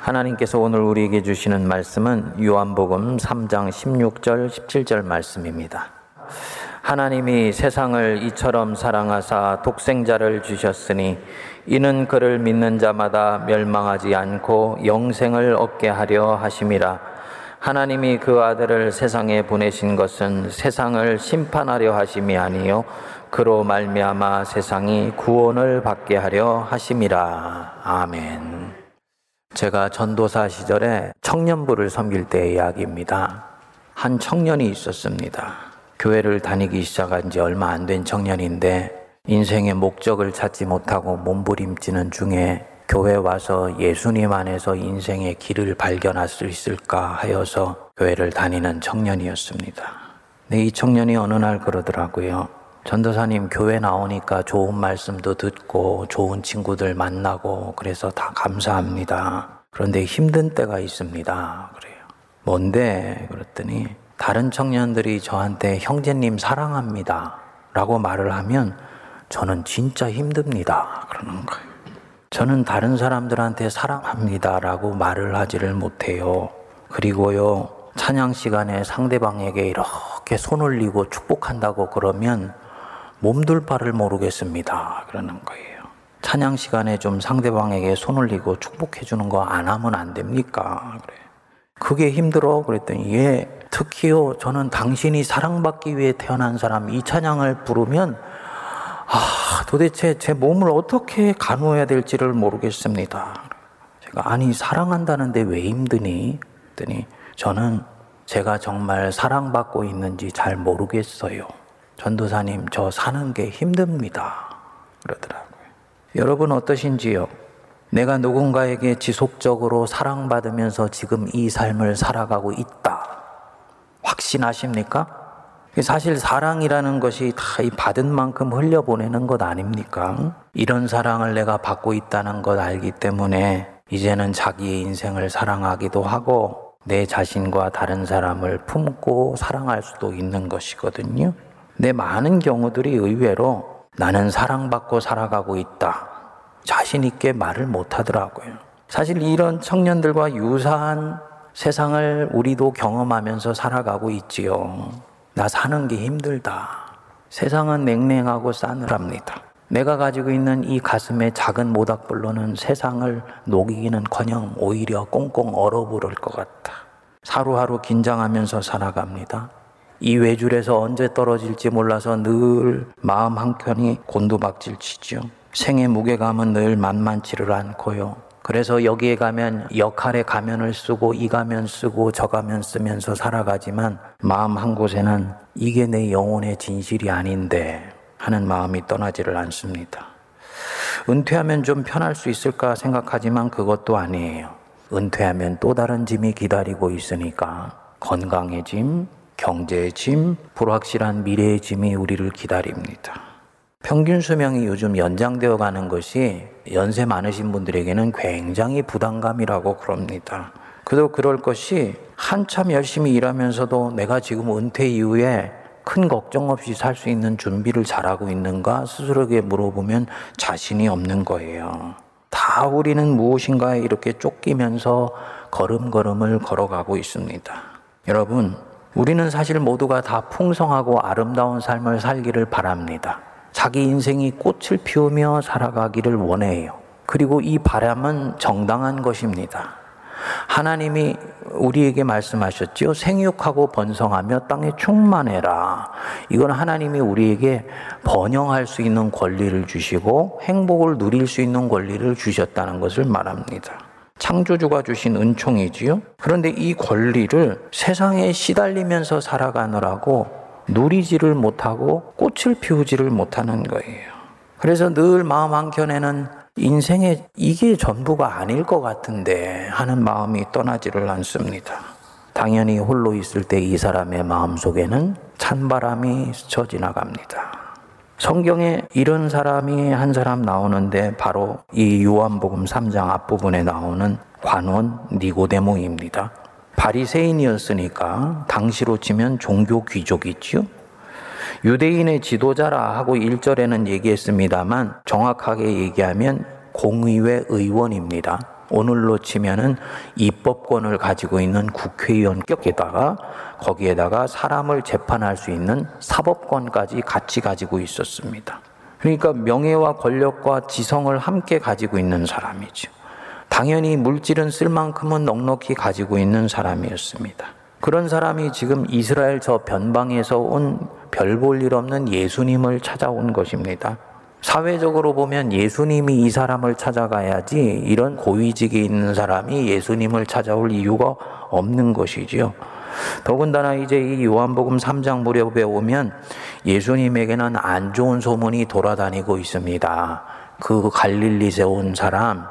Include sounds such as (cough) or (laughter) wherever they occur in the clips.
하나님께서 오늘 우리에게 주시는 말씀은 요한복음 3장 16절 17절 말씀입니다. 하나님이 세상을 이처럼 사랑하사 독생자를 주셨으니 이는 그를 믿는 자마다 멸망하지 않고 영생을 얻게 하려 하심이라. 하나님이 그 아들을 세상에 보내신 것은 세상을 심판하려 하심이 아니요 그로 말미암아 세상이 구원을 받게 하려 하심이라. 아멘. 제가 전도사 시절에 청년부를 섬길 때의 이야기입니다. 한 청년이 있었습니다. 교회를 다니기 시작한 지 얼마 안 된 청년인데 인생의 목적을 찾지 못하고 몸부림치는 중에 교회 와서 예수님 안에서 인생의 길을 발견할 수 있을까 하여서 교회를 다니는 청년이었습니다. 근데 이 청년이 어느 날 그러더라고요. 전도사님 교회 나오니까 좋은 말씀도 듣고 좋은 친구들 만나고 그래서 다 감사합니다. 그런데 힘든 때가 있습니다. 그래요. 뭔데? 그랬더니 다른 청년들이 저한테 형제님 사랑합니다. 라고 말을 하면 저는 진짜 힘듭니다. 그러는 거예요. 저는 다른 사람들한테 사랑합니다. 라고 말을 하지를 못해요. 그리고요, 찬양 시간에 상대방에게 이렇게 손 올리고 축복한다고 그러면 몸둘 바를 모르겠습니다. 그러는 거예요. 찬양 시간에 좀 상대방에게 손 올리고 축복해 주는 거 안 하면 안 됩니까? 그래. 그게 힘들어. 그랬더니 예, 특히요. 저는 당신이 사랑받기 위해 태어난 사람 이 찬양을 부르면 아, 도대체 제 몸을 어떻게 간호해야 될지를 모르겠습니다. 제가 아니 사랑한다는데 왜 힘드니? 그랬더니 저는 제가 정말 사랑받고 있는지 잘 모르겠어요. 전도사님, 저 사는 게 힘듭니다. 그러더라고요. 여러분 어떠신지요? 내가 누군가에게 지속적으로 사랑받으면서 지금 이 삶을 살아가고 있다. 확신하십니까? 사실 사랑이라는 것이 다 이 받은 만큼 흘려보내는 것 아닙니까? 이런 사랑을 내가 받고 있다는 것 알기 때문에 이제는 자기의 인생을 사랑하기도 하고 내 자신과 다른 사람을 품고 사랑할 수도 있는 것이거든요. 내 많은 경우들이 의외로 나는 사랑받고 살아가고 있다. 자신있게 말을 못 하더라고요. 사실 이런 청년들과 유사한 세상을 우리도 경험하면서 살아가고 있지요. 나 사는 게 힘들다. 세상은 냉랭하고 싸늘합니다. 내가 가지고 있는 이 가슴의 작은 모닥불로는 세상을 녹이기는 커녕 오히려 꽁꽁 얼어버릴 것 같다. 하루하루 긴장하면서 살아갑니다. 이 외줄에서 언제 떨어질지 몰라서 늘 마음 한켠이 곤두박질 치죠. 생의 무게감은 늘 만만치를 않고요. 그래서 여기에 가면 역할의 가면을 쓰고 이 가면 쓰고 저 가면 쓰면서 살아가지만 마음 한 곳에는 이게 내 영혼의 진실이 아닌데 하는 마음이 떠나지를 않습니다. 은퇴하면 좀 편할 수 있을까 생각하지만 그것도 아니에요. 은퇴하면 또 다른 짐이 기다리고 있으니까 건강의 짐, 경제의 짐, 불확실한 미래의 짐이 우리를 기다립니다. 평균 수명이 요즘 연장되어 가는 것이 연세 많으신 분들에게는 굉장히 부담감이라고 그럽니다. 그도 그럴 것이 한참 열심히 일하면서도 내가 지금 은퇴 이후에 큰 걱정 없이 살 수 있는 준비를 잘하고 있는가 스스로에게 물어보면 자신이 없는 거예요. 다 우리는 무엇인가에 이렇게 쫓기면서 걸음걸음을 걸어가고 있습니다. 여러분, 우리는 사실 모두가 다 풍성하고 아름다운 삶을 살기를 바랍니다. 자기 인생이 꽃을 피우며 살아가기를 원해요. 그리고 이 바람은 정당한 것입니다. 하나님이 우리에게 말씀하셨지요. 생육하고 번성하며 땅에 충만해라. 이건 하나님이 우리에게 번영할 수 있는 권리를 주시고 행복을 누릴 수 있는 권리를 주셨다는 것을 말합니다. 창조주가 주신 은총이지요. 그런데 이 권리를 세상에 시달리면서 살아가느라고 누리지를 못하고 꽃을 피우지를 못하는 거예요. 그래서 늘 마음 한켠에는 인생에 이게 전부가 아닐 것 같은데 하는 마음이 떠나지를 않습니다. 당연히 홀로 있을 때 이 사람의 마음 속에는 찬바람이 스쳐 지나갑니다. 성경에 이런 사람이 한 사람 나오는데 바로 이 요한복음 3장 앞부분에 나오는 관원 니고데모입니다. 바리새인이었으니까 당시로 치면 종교 귀족이지요. 유대인의 지도자라 하고 1절에는 얘기했습니다만 정확하게 얘기하면 공의회 의원입니다. 오늘로 치면은 입법권을 가지고 있는 국회의원격에다가 거기에다가 사람을 재판할 수 있는 사법권까지 같이 가지고 있었습니다. 그러니까 명예와 권력과 지성을 함께 가지고 있는 사람이죠. 당연히 물질은 쓸 만큼은 넉넉히 가지고 있는 사람이었습니다. 그런 사람이 지금 이스라엘 저 변방에서 온 별 볼 일 없는 예수님을 찾아온 것입니다. 사회적으로 보면 예수님이 이 사람을 찾아가야지 이런 고위직에 있는 사람이 예수님을 찾아올 이유가 없는 것이지요. 더군다나 이제 이 요한복음 3장 무렵에 오면 예수님에게는 안 좋은 소문이 돌아다니고 있습니다. 그 갈릴리세 온 사람,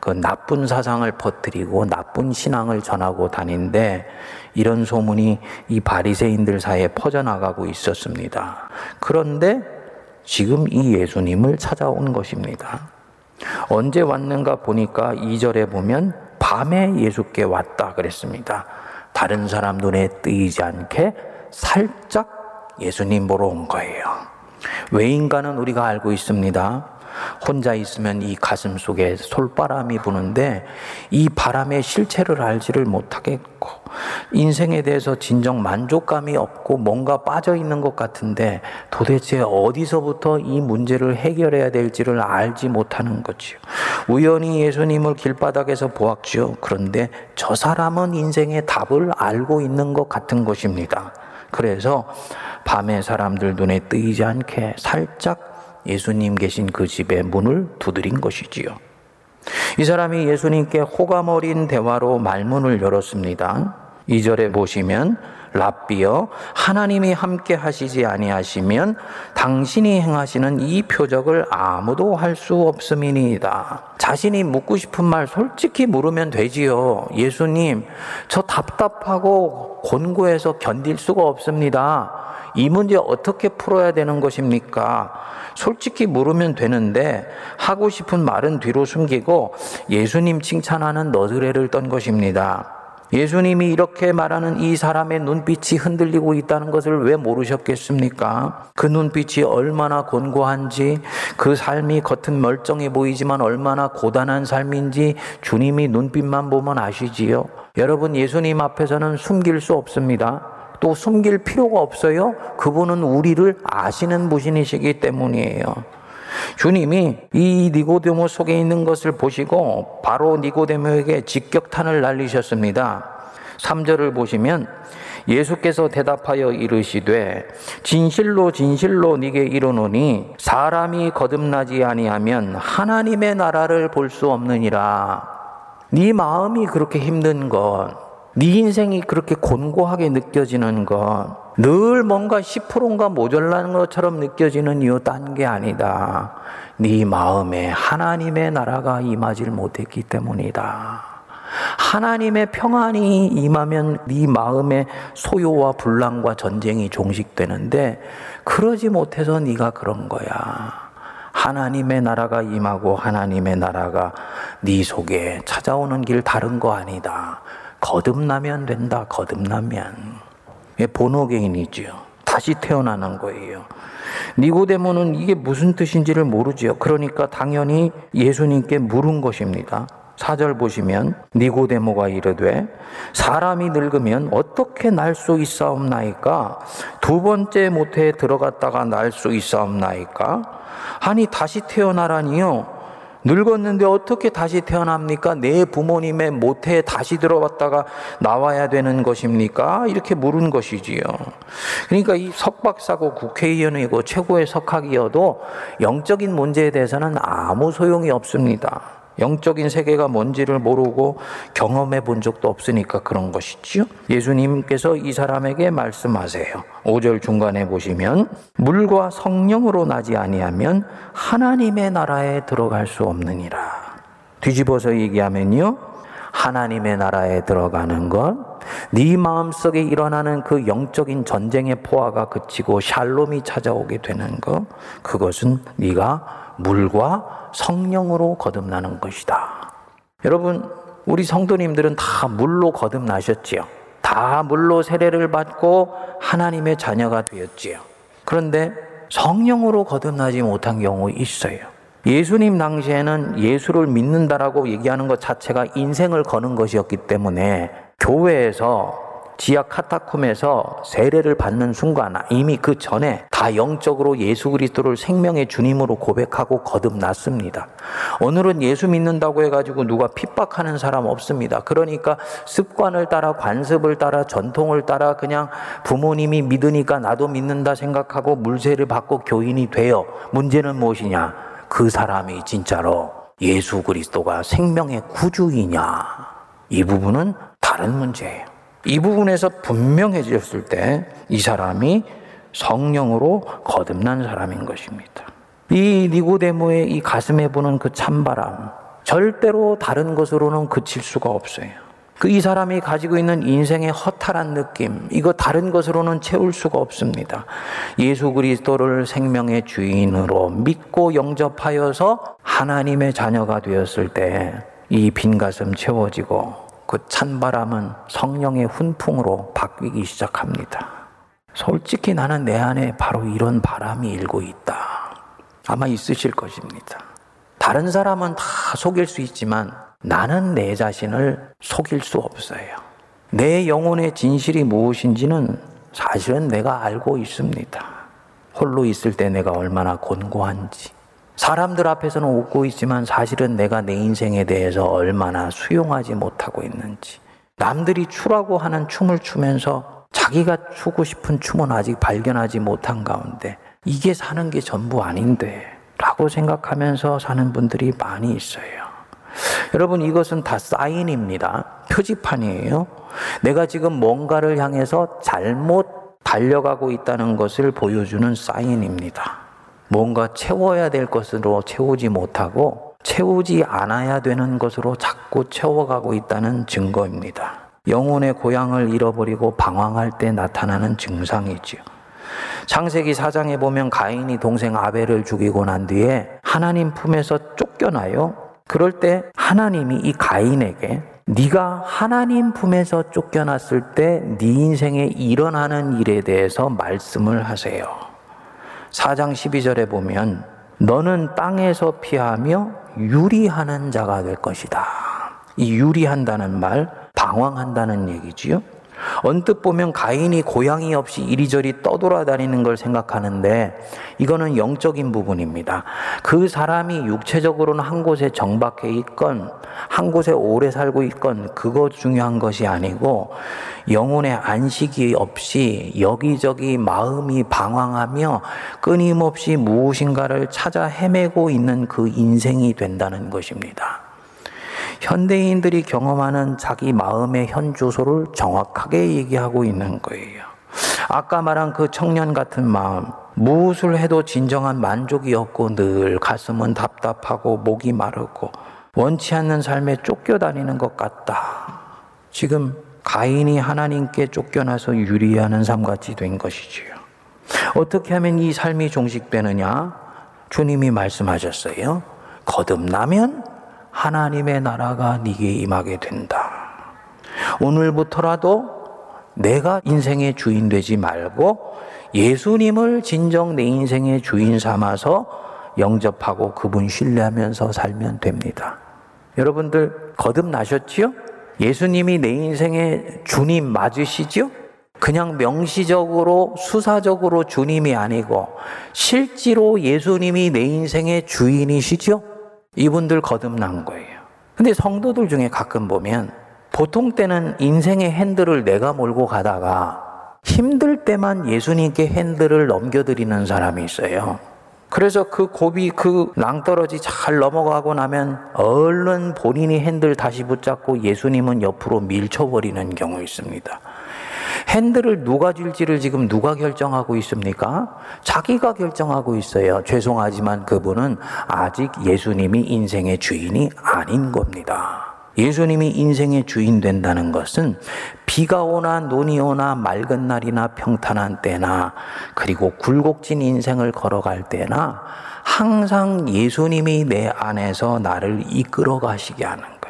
그 나쁜 사상을 퍼뜨리고 나쁜 신앙을 전하고 다닌데 이런 소문이 이 바리새인들 사이에 퍼져나가고 있었습니다. 그런데 지금 이 예수님을 찾아온 것입니다. 언제 왔는가 보니까 2절에 보면 밤에 예수께 왔다 그랬습니다. 다른 사람 눈에 뜨이지 않게 살짝 예수님 보러 온 거예요. 왜인가는 우리가 알고 있습니다. 혼자 있으면 이 가슴 속에 솔바람이 부는데 이 바람의 실체를 알지를 못하겠고 인생에 대해서 진정 만족감이 없고 뭔가 빠져 있는 것 같은데 도대체 어디서부터 이 문제를 해결해야 될지를 알지 못하는 거지요. 우연히 예수님을 길바닥에서 보았죠. 그런데 저 사람은 인생의 답을 알고 있는 것 같은 것입니다. 그래서 밤에 사람들 눈에 뜨이지 않게 살짝 예수님 계신 그 집의 문을 두드린 것이지요. 이 사람이 예수님께 호감 어린 대화로 말문을 열었습니다. 2절에 보시면 랍비여 하나님이 함께 하시지 아니하시면 당신이 행하시는 이 표적을 아무도 할 수 없음이니이다. 자신이 묻고 싶은 말 솔직히 물으면 되지요. 예수님, 저 답답하고 곤고해서 견딜 수가 없습니다. 이 문제 어떻게 풀어야 되는 것입니까? 솔직히 물으면 되는데 하고 싶은 말은 뒤로 숨기고 예수님 칭찬하는 너드레를 떤 것입니다. 예수님이 이렇게 말하는 이 사람의 눈빛이 흔들리고 있다는 것을 왜 모르셨겠습니까? 그 눈빛이 얼마나 곤고한지, 그 삶이 겉은 멀쩡해 보이지만 얼마나 고단한 삶인지 주님이 눈빛만 보면 아시지요? 여러분, 예수님 앞에서는 숨길 수 없습니다. 또 숨길 필요가 없어요. 그분은 우리를 아시는 분이시기 때문이에요. 주님이 이 니고데모 속에 있는 것을 보시고 바로 니고데모에게 직격탄을 날리셨습니다. 3절을 보시면 예수께서 대답하여 이르시되 진실로 진실로 네게 이르노니 사람이 거듭나지 아니하면 하나님의 나라를 볼 수 없느니라. 네 마음이 그렇게 힘든 건, 네 인생이 그렇게 곤고하게 느껴지는 건, 늘 뭔가 10%인가 모자라는 것처럼 느껴지는 이유 딴 게 아니다. 네 마음에 하나님의 나라가 임하지 못했기 때문이다. 하나님의 평안이 임하면 네 마음에 소요와 분란과 전쟁이 종식되는데 그러지 못해서 네가 그런 거야. 하나님의 나라가 임하고 하나님의 나라가 네 속에 찾아오는 길 다른 거 아니다. 거듭나면 된다. 거듭나면. 본호개인이지요. 다시 태어나는 거예요. 니고데모는 이게 무슨 뜻인지를 모르지요. 그러니까 당연히 예수님께 물은 것입니다. 사절 보시면 니고데모가 이르되 사람이 늙으면 어떻게 날 수 있사옵나이까 두 번째 모태에 들어갔다가 날 수 있사옵나이까 아니 다시 태어나라니요 늙었는데 어떻게 다시 태어납니까? 내 부모님의 모태에 다시 들어왔다가 나와야 되는 것입니까? 이렇게 물은 것이지요. 그러니까 이 석박사고 국회의원이고 최고의 석학이어도 영적인 문제에 대해서는 아무 소용이 없습니다. 영적인 세계가 뭔지를 모르고 경험해 본 적도 없으니까 그런 것이지요. 예수님께서 이 사람에게 말씀하세요. 5절 중간에 보시면 물과 성령으로 나지 아니하면 하나님의 나라에 들어갈 수 없느니라. 뒤집어서 얘기하면요. 하나님의 나라에 들어가는 것, 네 마음속에 일어나는 그 영적인 전쟁의 포화가 그치고 샬롬이 찾아오게 되는 것, 그것은 네가 물과 성령으로 거듭나는 것이다. 여러분, 우리 성도님들은 다 물로 거듭나셨지요. 다 물로 세례를 받고 하나님의 자녀가 되었지요. 그런데 성령으로 거듭나지 못한 경우 있어요. 예수님 당시에는 예수를 믿는다라고 얘기하는 것 자체가 인생을 거는 것이었기 때문에 교회에서 지하 카타콤에서 세례를 받는 순간 이미 그 전에 다 영적으로 예수 그리스도를 생명의 주님으로 고백하고 거듭났습니다. 오늘은 예수 믿는다고 해가지고 누가 핍박하는 사람 없습니다. 그러니까 습관을 따라 관습을 따라 전통을 따라 그냥 부모님이 믿으니까 나도 믿는다 생각하고 물세를 받고 교인이 되어 문제는 무엇이냐? 그 사람이 진짜로 예수 그리스도가 생명의 구주이냐? 이 부분은 다른 문제예요. 이 부분에서 분명해졌을 때 이 사람이 성령으로 거듭난 사람인 것입니다. 이 니고데모의 이 가슴에 부는 그 찬바람, 절대로 다른 것으로는 그칠 수가 없어요. 그 이 사람이 가지고 있는 인생의 허탈한 느낌, 이거 다른 것으로는 채울 수가 없습니다. 예수 그리스도를 생명의 주인으로 믿고 영접하여서 하나님의 자녀가 되었을 때 이 빈 가슴 채워지고 그 찬바람은 성령의 훈풍으로 바뀌기 시작합니다. 솔직히 나는 내 안에 바로 이런 바람이 일고 있다. 아마 있으실 것입니다. 다른 사람은 다 속일 수 있지만 나는 내 자신을 속일 수 없어요. 내 영혼의 진실이 무엇인지는 사실은 내가 알고 있습니다. 홀로 있을 때 내가 얼마나 곤고한지, 사람들 앞에서는 웃고 있지만 사실은 내가 내 인생에 대해서 얼마나 수용하지 못하고 있는지. 남들이 추라고 하는 춤을 추면서 자기가 추고 싶은 춤은 아직 발견하지 못한 가운데 이게 사는 게 전부 아닌데 라고 생각하면서 사는 분들이 많이 있어요. 여러분 이것은 다 사인입니다. 표지판이에요. 내가 지금 뭔가를 향해서 잘못 달려가고 있다는 것을 보여주는 사인입니다. 뭔가 채워야 될 것으로 채우지 못하고 채우지 않아야 되는 것으로 자꾸 채워가고 있다는 증거입니다. 영혼의 고향을 잃어버리고 방황할 때 나타나는 증상이지요. 창세기 4장에 보면 가인이 동생 아벨을 죽이고 난 뒤에 하나님 품에서 쫓겨나요. 그럴 때 하나님이 이 가인에게 네가 하나님 품에서 쫓겨났을 때 네 인생에 일어나는 일에 대해서 말씀을 하세요. 4장 12절에 보면 너는 땅에서 피하며 유리하는 자가 될 것이다. 이 유리한다는 말, 방황한다는 얘기지요. 언뜻 보면 가인이 고양이 없이 이리저리 떠돌아다니는 걸 생각하는데 이거는 영적인 부분입니다. 그 사람이 육체적으로는 한 곳에 정박해 있건 한 곳에 오래 살고 있건 그거 중요한 것이 아니고 영혼의 안식이 없이 여기저기 마음이 방황하며 끊임없이 무엇인가를 찾아 헤매고 있는 그 인생이 된다는 것입니다. 현대인들이 경험하는 자기 마음의 현 주소를 정확하게 얘기하고 있는 거예요. 아까 말한 그 청년 같은 마음, 무엇을 해도 진정한 만족이 없고 늘 가슴은 답답하고 목이 마르고 원치 않는 삶에 쫓겨다니는 것 같다. 지금 가인이 하나님께 쫓겨나서 유리하는 삶같이 된 것이지요. 어떻게 하면 이 삶이 종식되느냐? 주님이 말씀하셨어요. 거듭나면 하나님의 나라가 네게 임하게 된다. 오늘부터라도 내가 인생의 주인 되지 말고 예수님을 진정 내 인생의 주인 삼아서 영접하고 그분 신뢰하면서 살면 됩니다. 여러분들 거듭나셨지요? 예수님이 내 인생의 주님 맞으시죠? 그냥 명시적으로 수사적으로 주님이 아니고 실제로 예수님이 내 인생의 주인이시죠? 이분들 거듭난 거예요. 근데 성도들 중에 가끔 보면 보통 때는 인생의 핸들을 내가 몰고 가다가 힘들 때만 예수님께 핸들을 넘겨드리는 사람이 있어요. 그래서 그 고비, 그 낭떠러지 잘 넘어가고 나면 얼른 본인이 핸들 다시 붙잡고 예수님은 옆으로 밀쳐버리는 경우 있습니다. 핸들을 누가 줄지를 지금 누가 결정하고 있습니까? 자기가 결정하고 있어요. 죄송하지만 그분은 아직 예수님이 인생의 주인이 아닌 겁니다. 예수님이 인생의 주인 된다는 것은 비가 오나 눈이 오나 맑은 날이나 평탄한 때나 그리고 굴곡진 인생을 걸어갈 때나 항상 예수님이 내 안에서 나를 이끌어 가시게 하는.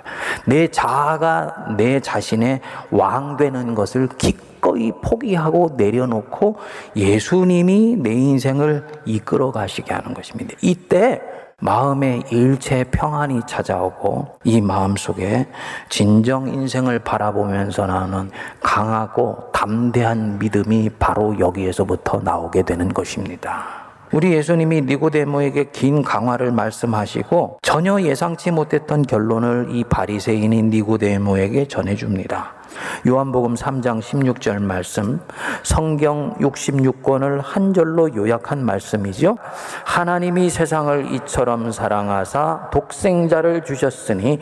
내 자아가 내 자신의 왕 되는 것을 기꺼이 포기하고 내려놓고 예수님이 내 인생을 이끌어 가시게 하는 것입니다. 이때 마음에 일체 평안이 찾아오고 이 마음 속에 진정 인생을 바라보면서 나는 강하고 담대한 믿음이 바로 여기에서부터 나오게 되는 것입니다. 우리 예수님이 니고데모에게 긴 강화를 말씀하시고 전혀 예상치 못했던 결론을 이 바리새인인 니고데모에게 전해줍니다. 요한복음 3장 16절 말씀, 성경 66권을 한 절로 요약한 말씀이죠. 하나님이 세상을 이처럼 사랑하사 독생자를 주셨으니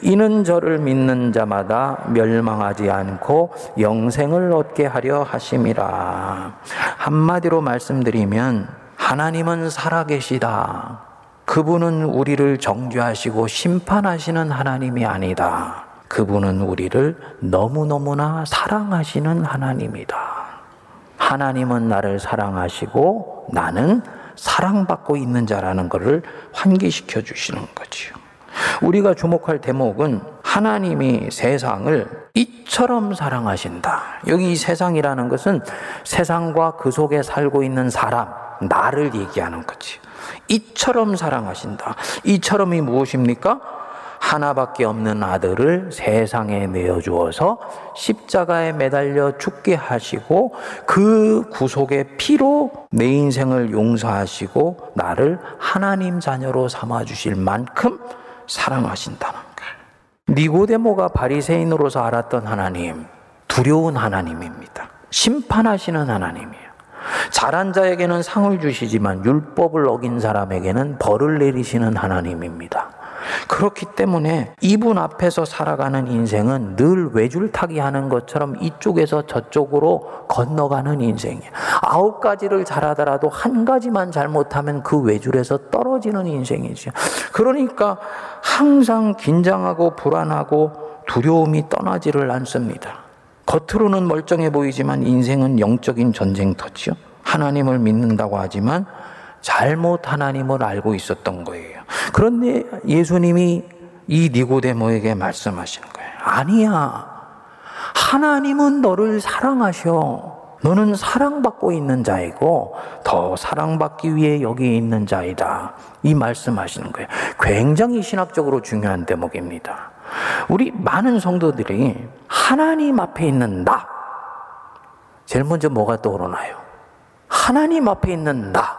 이는 저를 믿는 자마다 멸망하지 않고 영생을 얻게 하려 하심이라. 한마디로 말씀드리면 하나님은 살아계시다. 그분은 우리를 정죄하시고 심판하시는 하나님이 아니다. 그분은 우리를 너무너무나 사랑하시는 하나님이다. 하나님은 나를 사랑하시고 나는 사랑받고 있는 자라는 것을 환기시켜 주시는 거지요. 우리가 주목할 대목은 하나님이 세상을 이처럼 사랑하신다. 여기 세상이라는 것은 세상과 그 속에 살고 있는 사람, 나를 얘기하는 거지. 이처럼 사랑하신다. 이처럼이 무엇입니까? 하나밖에 없는 아들을 세상에 내어주어서 십자가에 매달려 죽게 하시고 그 구속의 피로 내 인생을 용서하시고 나를 하나님 자녀로 삼아 주실 만큼 사랑하신다는 거예요. 니고데모가 바리새인으로서 알았던 하나님 두려운 하나님입니다. 심판하시는 하나님이에요. 잘한 자에게는 상을 주시지만 율법을 어긴 사람에게는 벌을 내리시는 하나님입니다. 그렇기 때문에 이분 앞에서 살아가는 인생은 늘 외줄타기 하는 것처럼 이쪽에서 저쪽으로 건너가는 인생이에요. 아홉 가지를 잘하더라도 한 가지만 잘못하면 그 외줄에서 떨어지는 인생이죠. 그러니까 항상 긴장하고 불안하고 두려움이 떠나지를 않습니다. 겉으로는 멀쩡해 보이지만 인생은 영적인 전쟁터지요. 하나님을 믿는다고 하지만 잘못 하나님을 알고 있었던 거예요. 그런데 예수님이 이 니고데모에게 말씀하시는 거예요. 아니야. 하나님은 너를 사랑하셔. 너는 사랑받고 있는 자이고 더 사랑받기 위해 여기 있는 자이다. 이 말씀하시는 거예요. 굉장히 신학적으로 중요한 대목입니다. 우리 많은 성도들이 하나님 앞에 있는 나. 제일 먼저 뭐가 떠오르나요? 하나님 앞에 있는 나.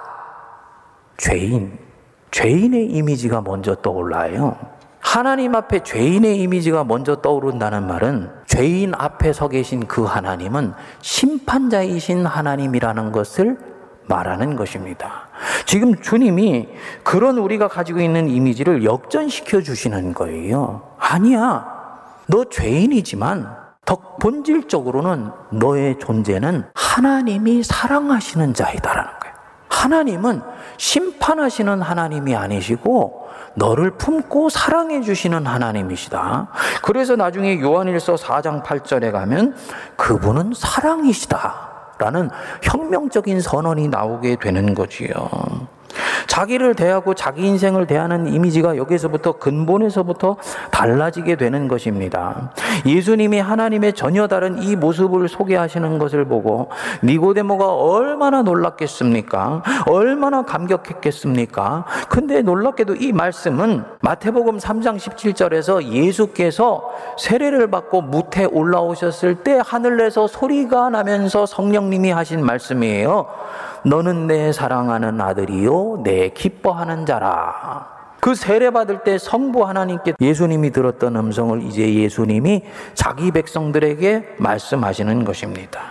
죄인. 죄인의 이미지가 먼저 떠올라요. 하나님 앞에 죄인의 이미지가 먼저 떠오른다는 말은 죄인 앞에 서 계신 그 하나님은 심판자이신 하나님이라는 것을 말하는 것입니다. 지금 주님이 그런 우리가 가지고 있는 이미지를 역전시켜 주시는 거예요. 아니야. 너 죄인이지만 더 본질적으로는 너의 존재는 하나님이 사랑하시는 자이다라는. 하나님은 심판하시는 하나님이 아니시고 너를 품고 사랑해 주시는 하나님이시다. 그래서 나중에 요한일서 4장 8절에 가면 그분은 사랑이시다. 라는 혁명적인 선언이 나오게 되는 거지요. 자기를 대하고 자기 인생을 대하는 이미지가 여기서부터 근본에서부터 달라지게 되는 것입니다. 예수님이 하나님의 전혀 다른 이 모습을 소개하시는 것을 보고 니고데모가 얼마나 놀랐겠습니까? 얼마나 감격했겠습니까? 근데 놀랍게도 이 말씀은 마태복음 3장 17절에서 예수께서 세례를 받고 무태 올라오셨을 때 하늘에서 소리가 나면서 성령님이 하신 말씀이에요. 너는 내 사랑하는 아들이요 내 기뻐하는 자라. 그 세례 받을 때 성부 하나님께 예수님이 들었던 음성을 이제 예수님이 자기 백성들에게 말씀하시는 것입니다.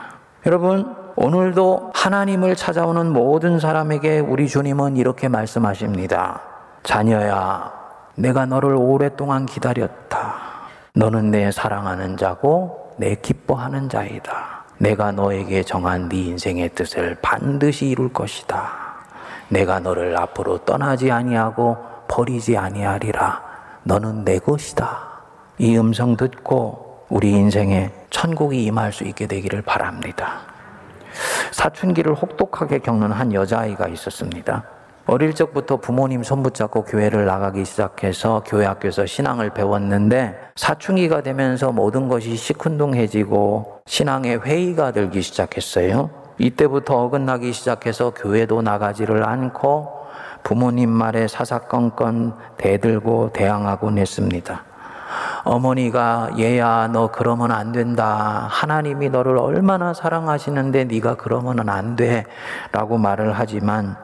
여러분, 오늘도 하나님을 찾아오는 모든 사람에게 우리 주님은 이렇게 말씀하십니다. 자녀야, 내가 너를 오랫동안 기다렸다. 너는 내 사랑하는 자고 내 기뻐하는 자이다. 내가 너에게 정한 네 인생의 뜻을 반드시 이룰 것이다. 내가 너를 앞으로 떠나지 아니하고 버리지 아니하리라. 너는 내 것이다. 이 음성 듣고 우리 인생에 천국이 임할 수 있게 되기를 바랍니다. 사춘기를 혹독하게 겪는 한 여자아이가 있었습니다. 어릴 적부터 부모님 손 붙잡고 교회를 나가기 시작해서 교회 학교에서 신앙을 배웠는데 사춘기가 되면서 모든 것이 시큰둥해지고 신앙의 회의가 들기 시작했어요. 이때부터 어긋나기 시작해서 교회도 나가지를 않고 부모님 말에 사사건건 대들고 대항하곤 했습니다. 어머니가 얘야 너 그러면 안 된다. 하나님이 너를 얼마나 사랑하시는데 네가 그러면은 안 돼라고 말을 하지만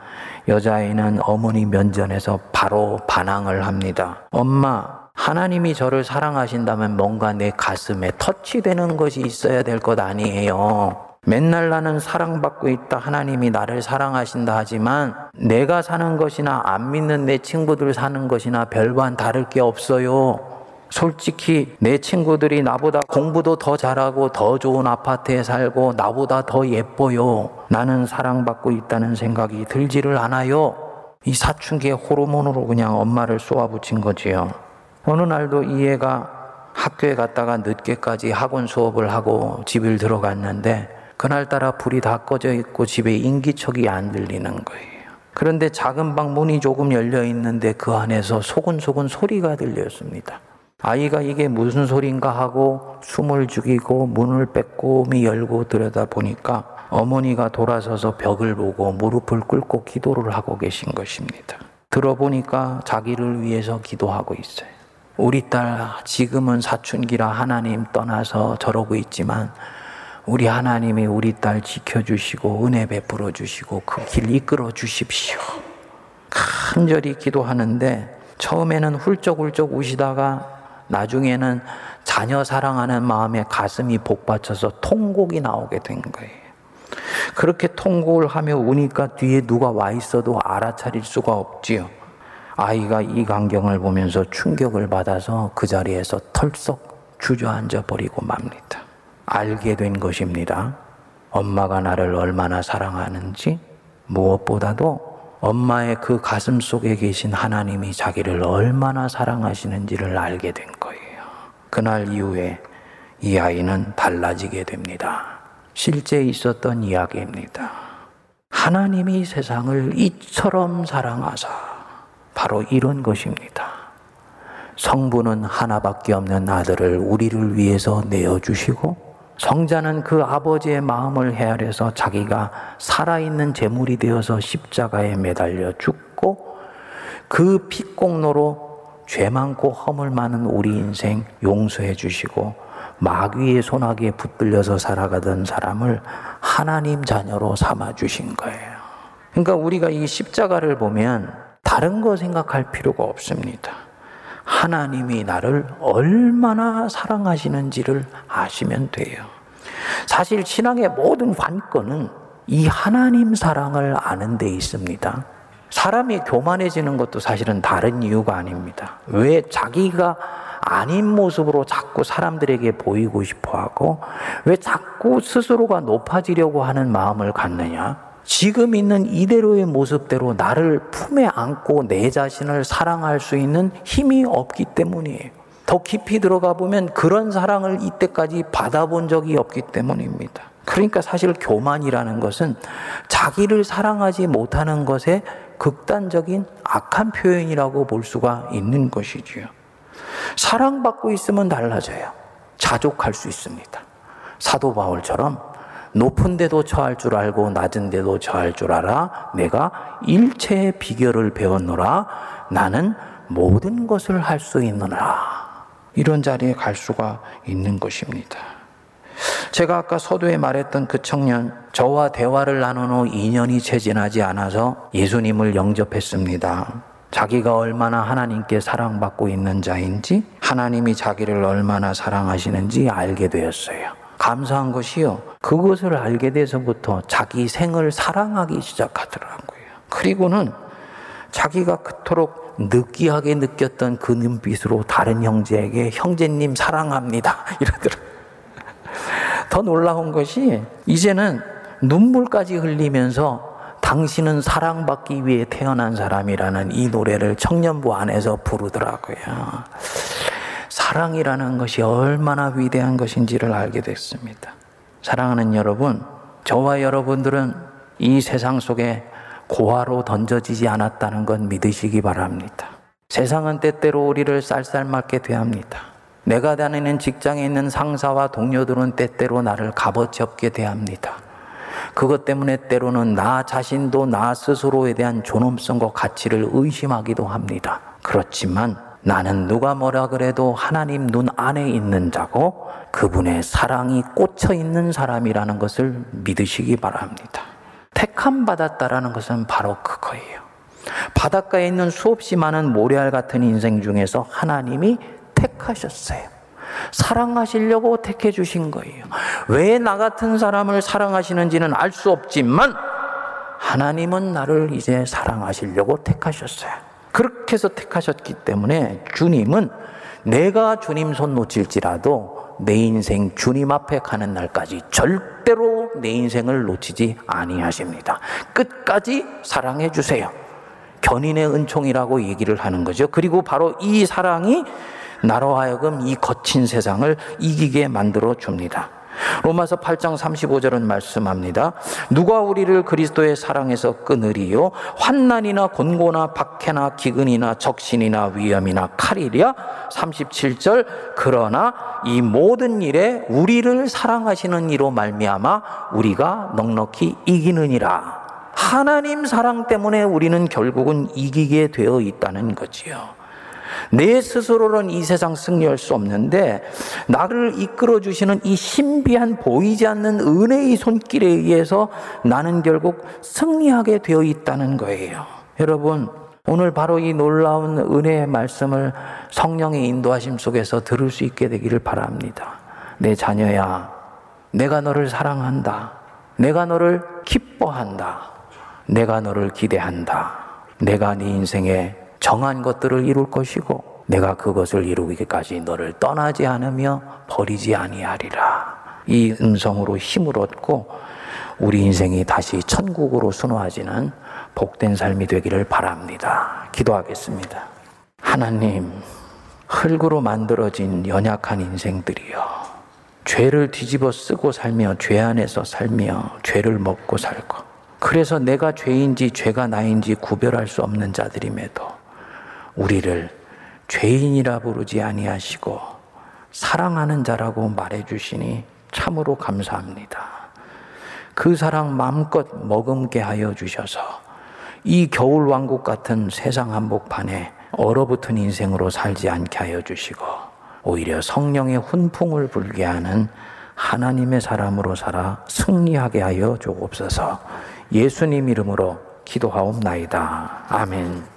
여자아이는 어머니 면전에서 바로 반항을 합니다. 엄마 하나님이 저를 사랑하신다면 뭔가 내 가슴에 터치되는 것이 있어야 될 것 아니에요. 맨날 나는 사랑받고 있다. 하나님이 나를 사랑하신다 하지만 내가 사는 것이나 안 믿는 내 친구들 사는 것이나 별반 다를 게 없어요. 솔직히 내 친구들이 나보다 공부도 더 잘하고 더 좋은 아파트에 살고 나보다 더 예뻐요. 나는 사랑받고 있다는 생각이 들지를 않아요. 이 사춘기의 호르몬으로 그냥 엄마를 쏘아붙인 거지요. 어느 날도 이 애가 학교에 갔다가 늦게까지 학원 수업을 하고 집을 들어갔는데 그날따라 불이 다 꺼져 있고 집에 인기척이 안 들리는 거예요. 그런데 작은 방 문이 조금 열려 있는데 그 안에서 소근소근 소리가 들렸습니다. 아이가 이게 무슨 소린가 하고 숨을 죽이고 문을 빼꼼히 열고 들여다 보니까 어머니가 돌아서서 벽을 보고 무릎을 꿇고 기도를 하고 계신 것입니다. 들어보니까 자기를 위해서 기도하고 있어요. 우리 딸 지금은 사춘기라 하나님 떠나서 저러고 있지만 우리 하나님이 우리 딸 지켜주시고 은혜 베풀어 주시고 그 길 이끌어 주십시오. 간절히 기도하는데 처음에는 훌쩍훌쩍 우시다가 나중에는 자녀 사랑하는 마음에 가슴이 복받쳐서 통곡이 나오게 된 거예요. 그렇게 통곡을 하며 우니까 뒤에 누가 와 있어도 알아차릴 수가 없지요. 아이가 이 광경을 보면서 충격을 받아서 그 자리에서 털썩 주저앉아 버리고 맙니다. 알게 된 것입니다. 엄마가 나를 얼마나 사랑하는지 무엇보다도 엄마의 그 가슴 속에 계신 하나님이 자기를 얼마나 사랑하시는지를 알게 된 거예요. 그날 이후에 이 아이는 달라지게 됩니다. 실제 있었던 이야기입니다. 하나님이 세상을 이처럼 사랑하사 바로 이런 것입니다. 성부는 하나밖에 없는 아들을 우리를 위해서 내어주시고 성자는 그 아버지의 마음을 헤아려서 자기가 살아있는 제물이 되어서 십자가에 매달려 죽고 그 핏공로로 죄 많고 허물 많은 우리 인생 용서해 주시고 마귀의 소나기에 붙들려서 살아가던 사람을 하나님 자녀로 삼아 주신 거예요. 그러니까 우리가 이 십자가를 보면 다른 거 생각할 필요가 없습니다. 하나님이 나를 얼마나 사랑하시는지를 아시면 돼요. 사실 신앙의 모든 관건은 이 하나님 사랑을 아는 데 있습니다. 사람이 교만해지는 것도 사실은 다른 이유가 아닙니다. 왜 자기가 아닌 모습으로 자꾸 사람들에게 보이고 싶어 하고 왜 자꾸 스스로가 높아지려고 하는 마음을 갖느냐? 지금 있는 이대로의 모습대로 나를 품에 안고 내 자신을 사랑할 수 있는 힘이 없기 때문이에요. 더 깊이 들어가 보면 그런 사랑을 이때까지 받아본 적이 없기 때문입니다. 그러니까 사실 교만이라는 것은 자기를 사랑하지 못하는 것의 극단적인 악한 표현이라고 볼 수가 있는 것이지요. 사랑받고 있으면 달라져요. 자족할 수 있습니다. 사도 바울처럼 높은 데도 처할 줄 알고 낮은 데도 처할 줄 알아 내가 일체의 비결을 배웠노라 나는 모든 것을 할 수 있느라 이런 자리에 갈 수가 있는 것입니다. 제가 아까 서두에 말했던 그 청년, 저와 대화를 나눈 후 2년이 채 지나지 않아서 예수님을 영접했습니다. 자기가 얼마나 하나님께 사랑받고 있는 자인지, 하나님이 자기를 얼마나 사랑하시는지 알게 되었어요. 감사한 것이요. 그것을 알게 돼서부터 자기 생을 사랑하기 시작하더라고요. 그리고는 자기가 그토록 느끼하게 느꼈던 그 눈빛으로 다른 형제에게 형제님 사랑합니다. (laughs) 이러더라고요. 더 놀라운 것이 이제는 눈물까지 흘리면서 당신은 사랑받기 위해 태어난 사람이라는 이 노래를 청년부 안에서 부르더라고요. 사랑이라는 것이 얼마나 위대한 것인지를 알게 됐습니다. 사랑하는 여러분, 저와 여러분들은 이 세상 속에 고아로 던져지지 않았다는 건 믿으시기 바랍니다. 세상은 때때로 우리를 쌀쌀맞게 대합니다. 내가 다니는 직장에 있는 상사와 동료들은 때때로 나를 값어치 없게 대합니다. 그것 때문에 때로는 나 자신도 나 스스로에 대한 존엄성과 가치를 의심하기도 합니다. 그렇지만 나는 누가 뭐라 그래도 하나님 눈 안에 있는 자고 그분의 사랑이 꽂혀 있는 사람이라는 것을 믿으시기 바랍니다. 택함 받았다라는 것은 바로 그거예요. 바닷가에 있는 수없이 많은 모래알 같은 인생 중에서 하나님이 택하셨어요. 사랑하시려고 택해 주신 거예요. 왜 나 같은 사람을 사랑하시는지는 알 수 없지만 하나님은 나를 이제 사랑하시려고 택하셨어요. 그렇게 해서 택하셨기 때문에 주님은 내가 주님 손 놓칠지라도 내 인생 주님 앞에 가는 날까지 절대로 내 인생을 놓치지 아니하십니다. 끝까지 사랑해 주세요. 견인의 은총이라고 얘기를 하는 거죠. 그리고 바로 이 사랑이 나로 하여금 이 거친 세상을 이기게 만들어 줍니다. 로마서 8장 35절은 말씀합니다. 누가 우리를 그리스도의 사랑에서 끊으리요? 환난이나 곤고나 박해나 기근이나 적신이나 위험이나 칼이랴? 37절 그러나 이 모든 일에 우리를 사랑하시는 이로 말미암아 우리가 넉넉히 이기느니라. 하나님 사랑 때문에 우리는 결국은 이기게 되어 있다는 거지요. 내 스스로는 이 세상 승리할 수 없는데 나를 이끌어 주시는 이 신비한 보이지 않는 은혜의 손길에 의해서 나는 결국 승리하게 되어 있다는 거예요. 여러분, 오늘 바로 이 놀라운 은혜의 말씀을 성령의 인도하심 속에서 들을 수 있게 되기를 바랍니다. 내 자녀야, 내가 너를 사랑한다. 내가 너를 기뻐한다. 내가 너를 기대한다. 내가 네 인생에 정한 것들을 이룰 것이고 내가 그것을 이루기까지 너를 떠나지 않으며 버리지 아니하리라. 이 음성으로 힘을 얻고 우리 인생이 다시 천국으로 순화하지는 복된 삶이 되기를 바랍니다. 기도하겠습니다. 하나님, 흙으로 만들어진 연약한 인생들이여. 죄를 뒤집어 쓰고 살며 죄 안에서 살며 죄를 먹고 살고 그래서 내가 죄인지 죄가 나인지 구별할 수 없는 자들임에도 우리를 죄인이라 부르지 아니하시고 사랑하는 자라고 말해 주시니 참으로 감사합니다. 그 사랑 마음껏 머금게 하여 주셔서 이 겨울 왕국 같은 세상 한복판에 얼어붙은 인생으로 살지 않게 하여 주시고 오히려 성령의 훈풍을 불게 하는 하나님의 사람으로 살아 승리하게 하여 주옵소서 예수님 이름으로 기도하옵나이다. 아멘.